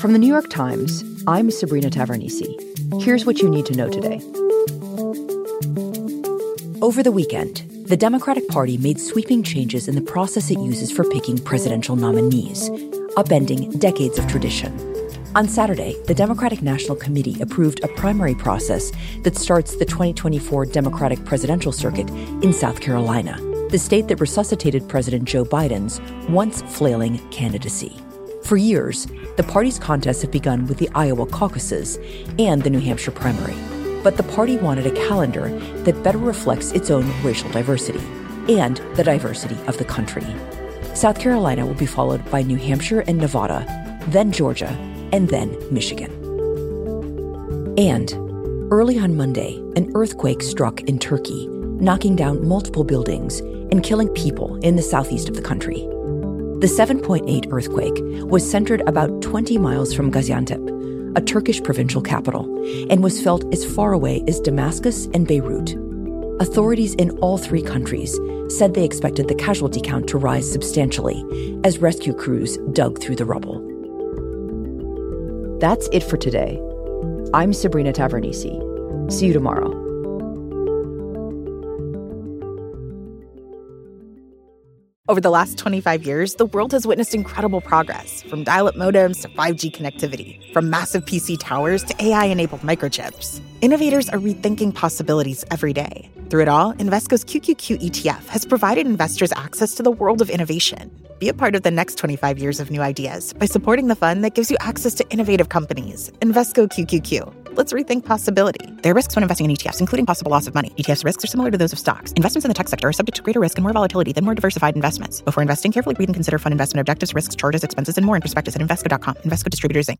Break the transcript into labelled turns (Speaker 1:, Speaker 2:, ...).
Speaker 1: From the New York Times, I'm Sabrina Tavernise. Here's what you need to know today. Over the weekend, the Democratic Party made sweeping changes in the process it uses for picking presidential nominees, upending decades of tradition. On Saturday, the Democratic National Committee approved a primary process that starts the 2024 Democratic presidential circuit in South Carolina, the state that resuscitated President Joe Biden's once flailing candidacy. For years, the party's contests have begun with the Iowa caucuses and the New Hampshire primary. But the party wanted a calendar that better reflects its own racial diversity and the diversity of the country. South Carolina will be followed by New Hampshire and Nevada, then Georgia, and then Michigan. And early on Monday, an earthquake struck in Turkey, knocking down multiple buildings and killing people in the southeast of the country. The 7.8 earthquake was centered about 20 miles from Gaziantep, a Turkish provincial capital, and was felt as far away as Damascus and Beirut. Authorities in all three countries said they expected the casualty count to rise substantially as rescue crews dug through the rubble. That's it for today. I'm Sabrina Tavernise. See you tomorrow.
Speaker 2: Over the last 25 years, the world has witnessed incredible progress from dial up modems to 5G connectivity, from massive PC towers to AI enabled microchips. Innovators are rethinking possibilities every day. Through it all, Invesco's QQQ ETF has provided investors access to the world of innovation. Be a part of the next 25 years of new ideas by supporting the fund that gives you access to innovative companies. Invesco QQQ. Let's rethink possibility. There are risks when investing in ETFs, including possible loss of money. ETFs risks are similar to those of stocks. Investments in the tech sector are subject to greater risk and more volatility than more diversified investments. Before investing, carefully read and consider fund investment objectives, risks, charges, expenses, and more in prospectus at Invesco.com. Invesco Distributors, Inc.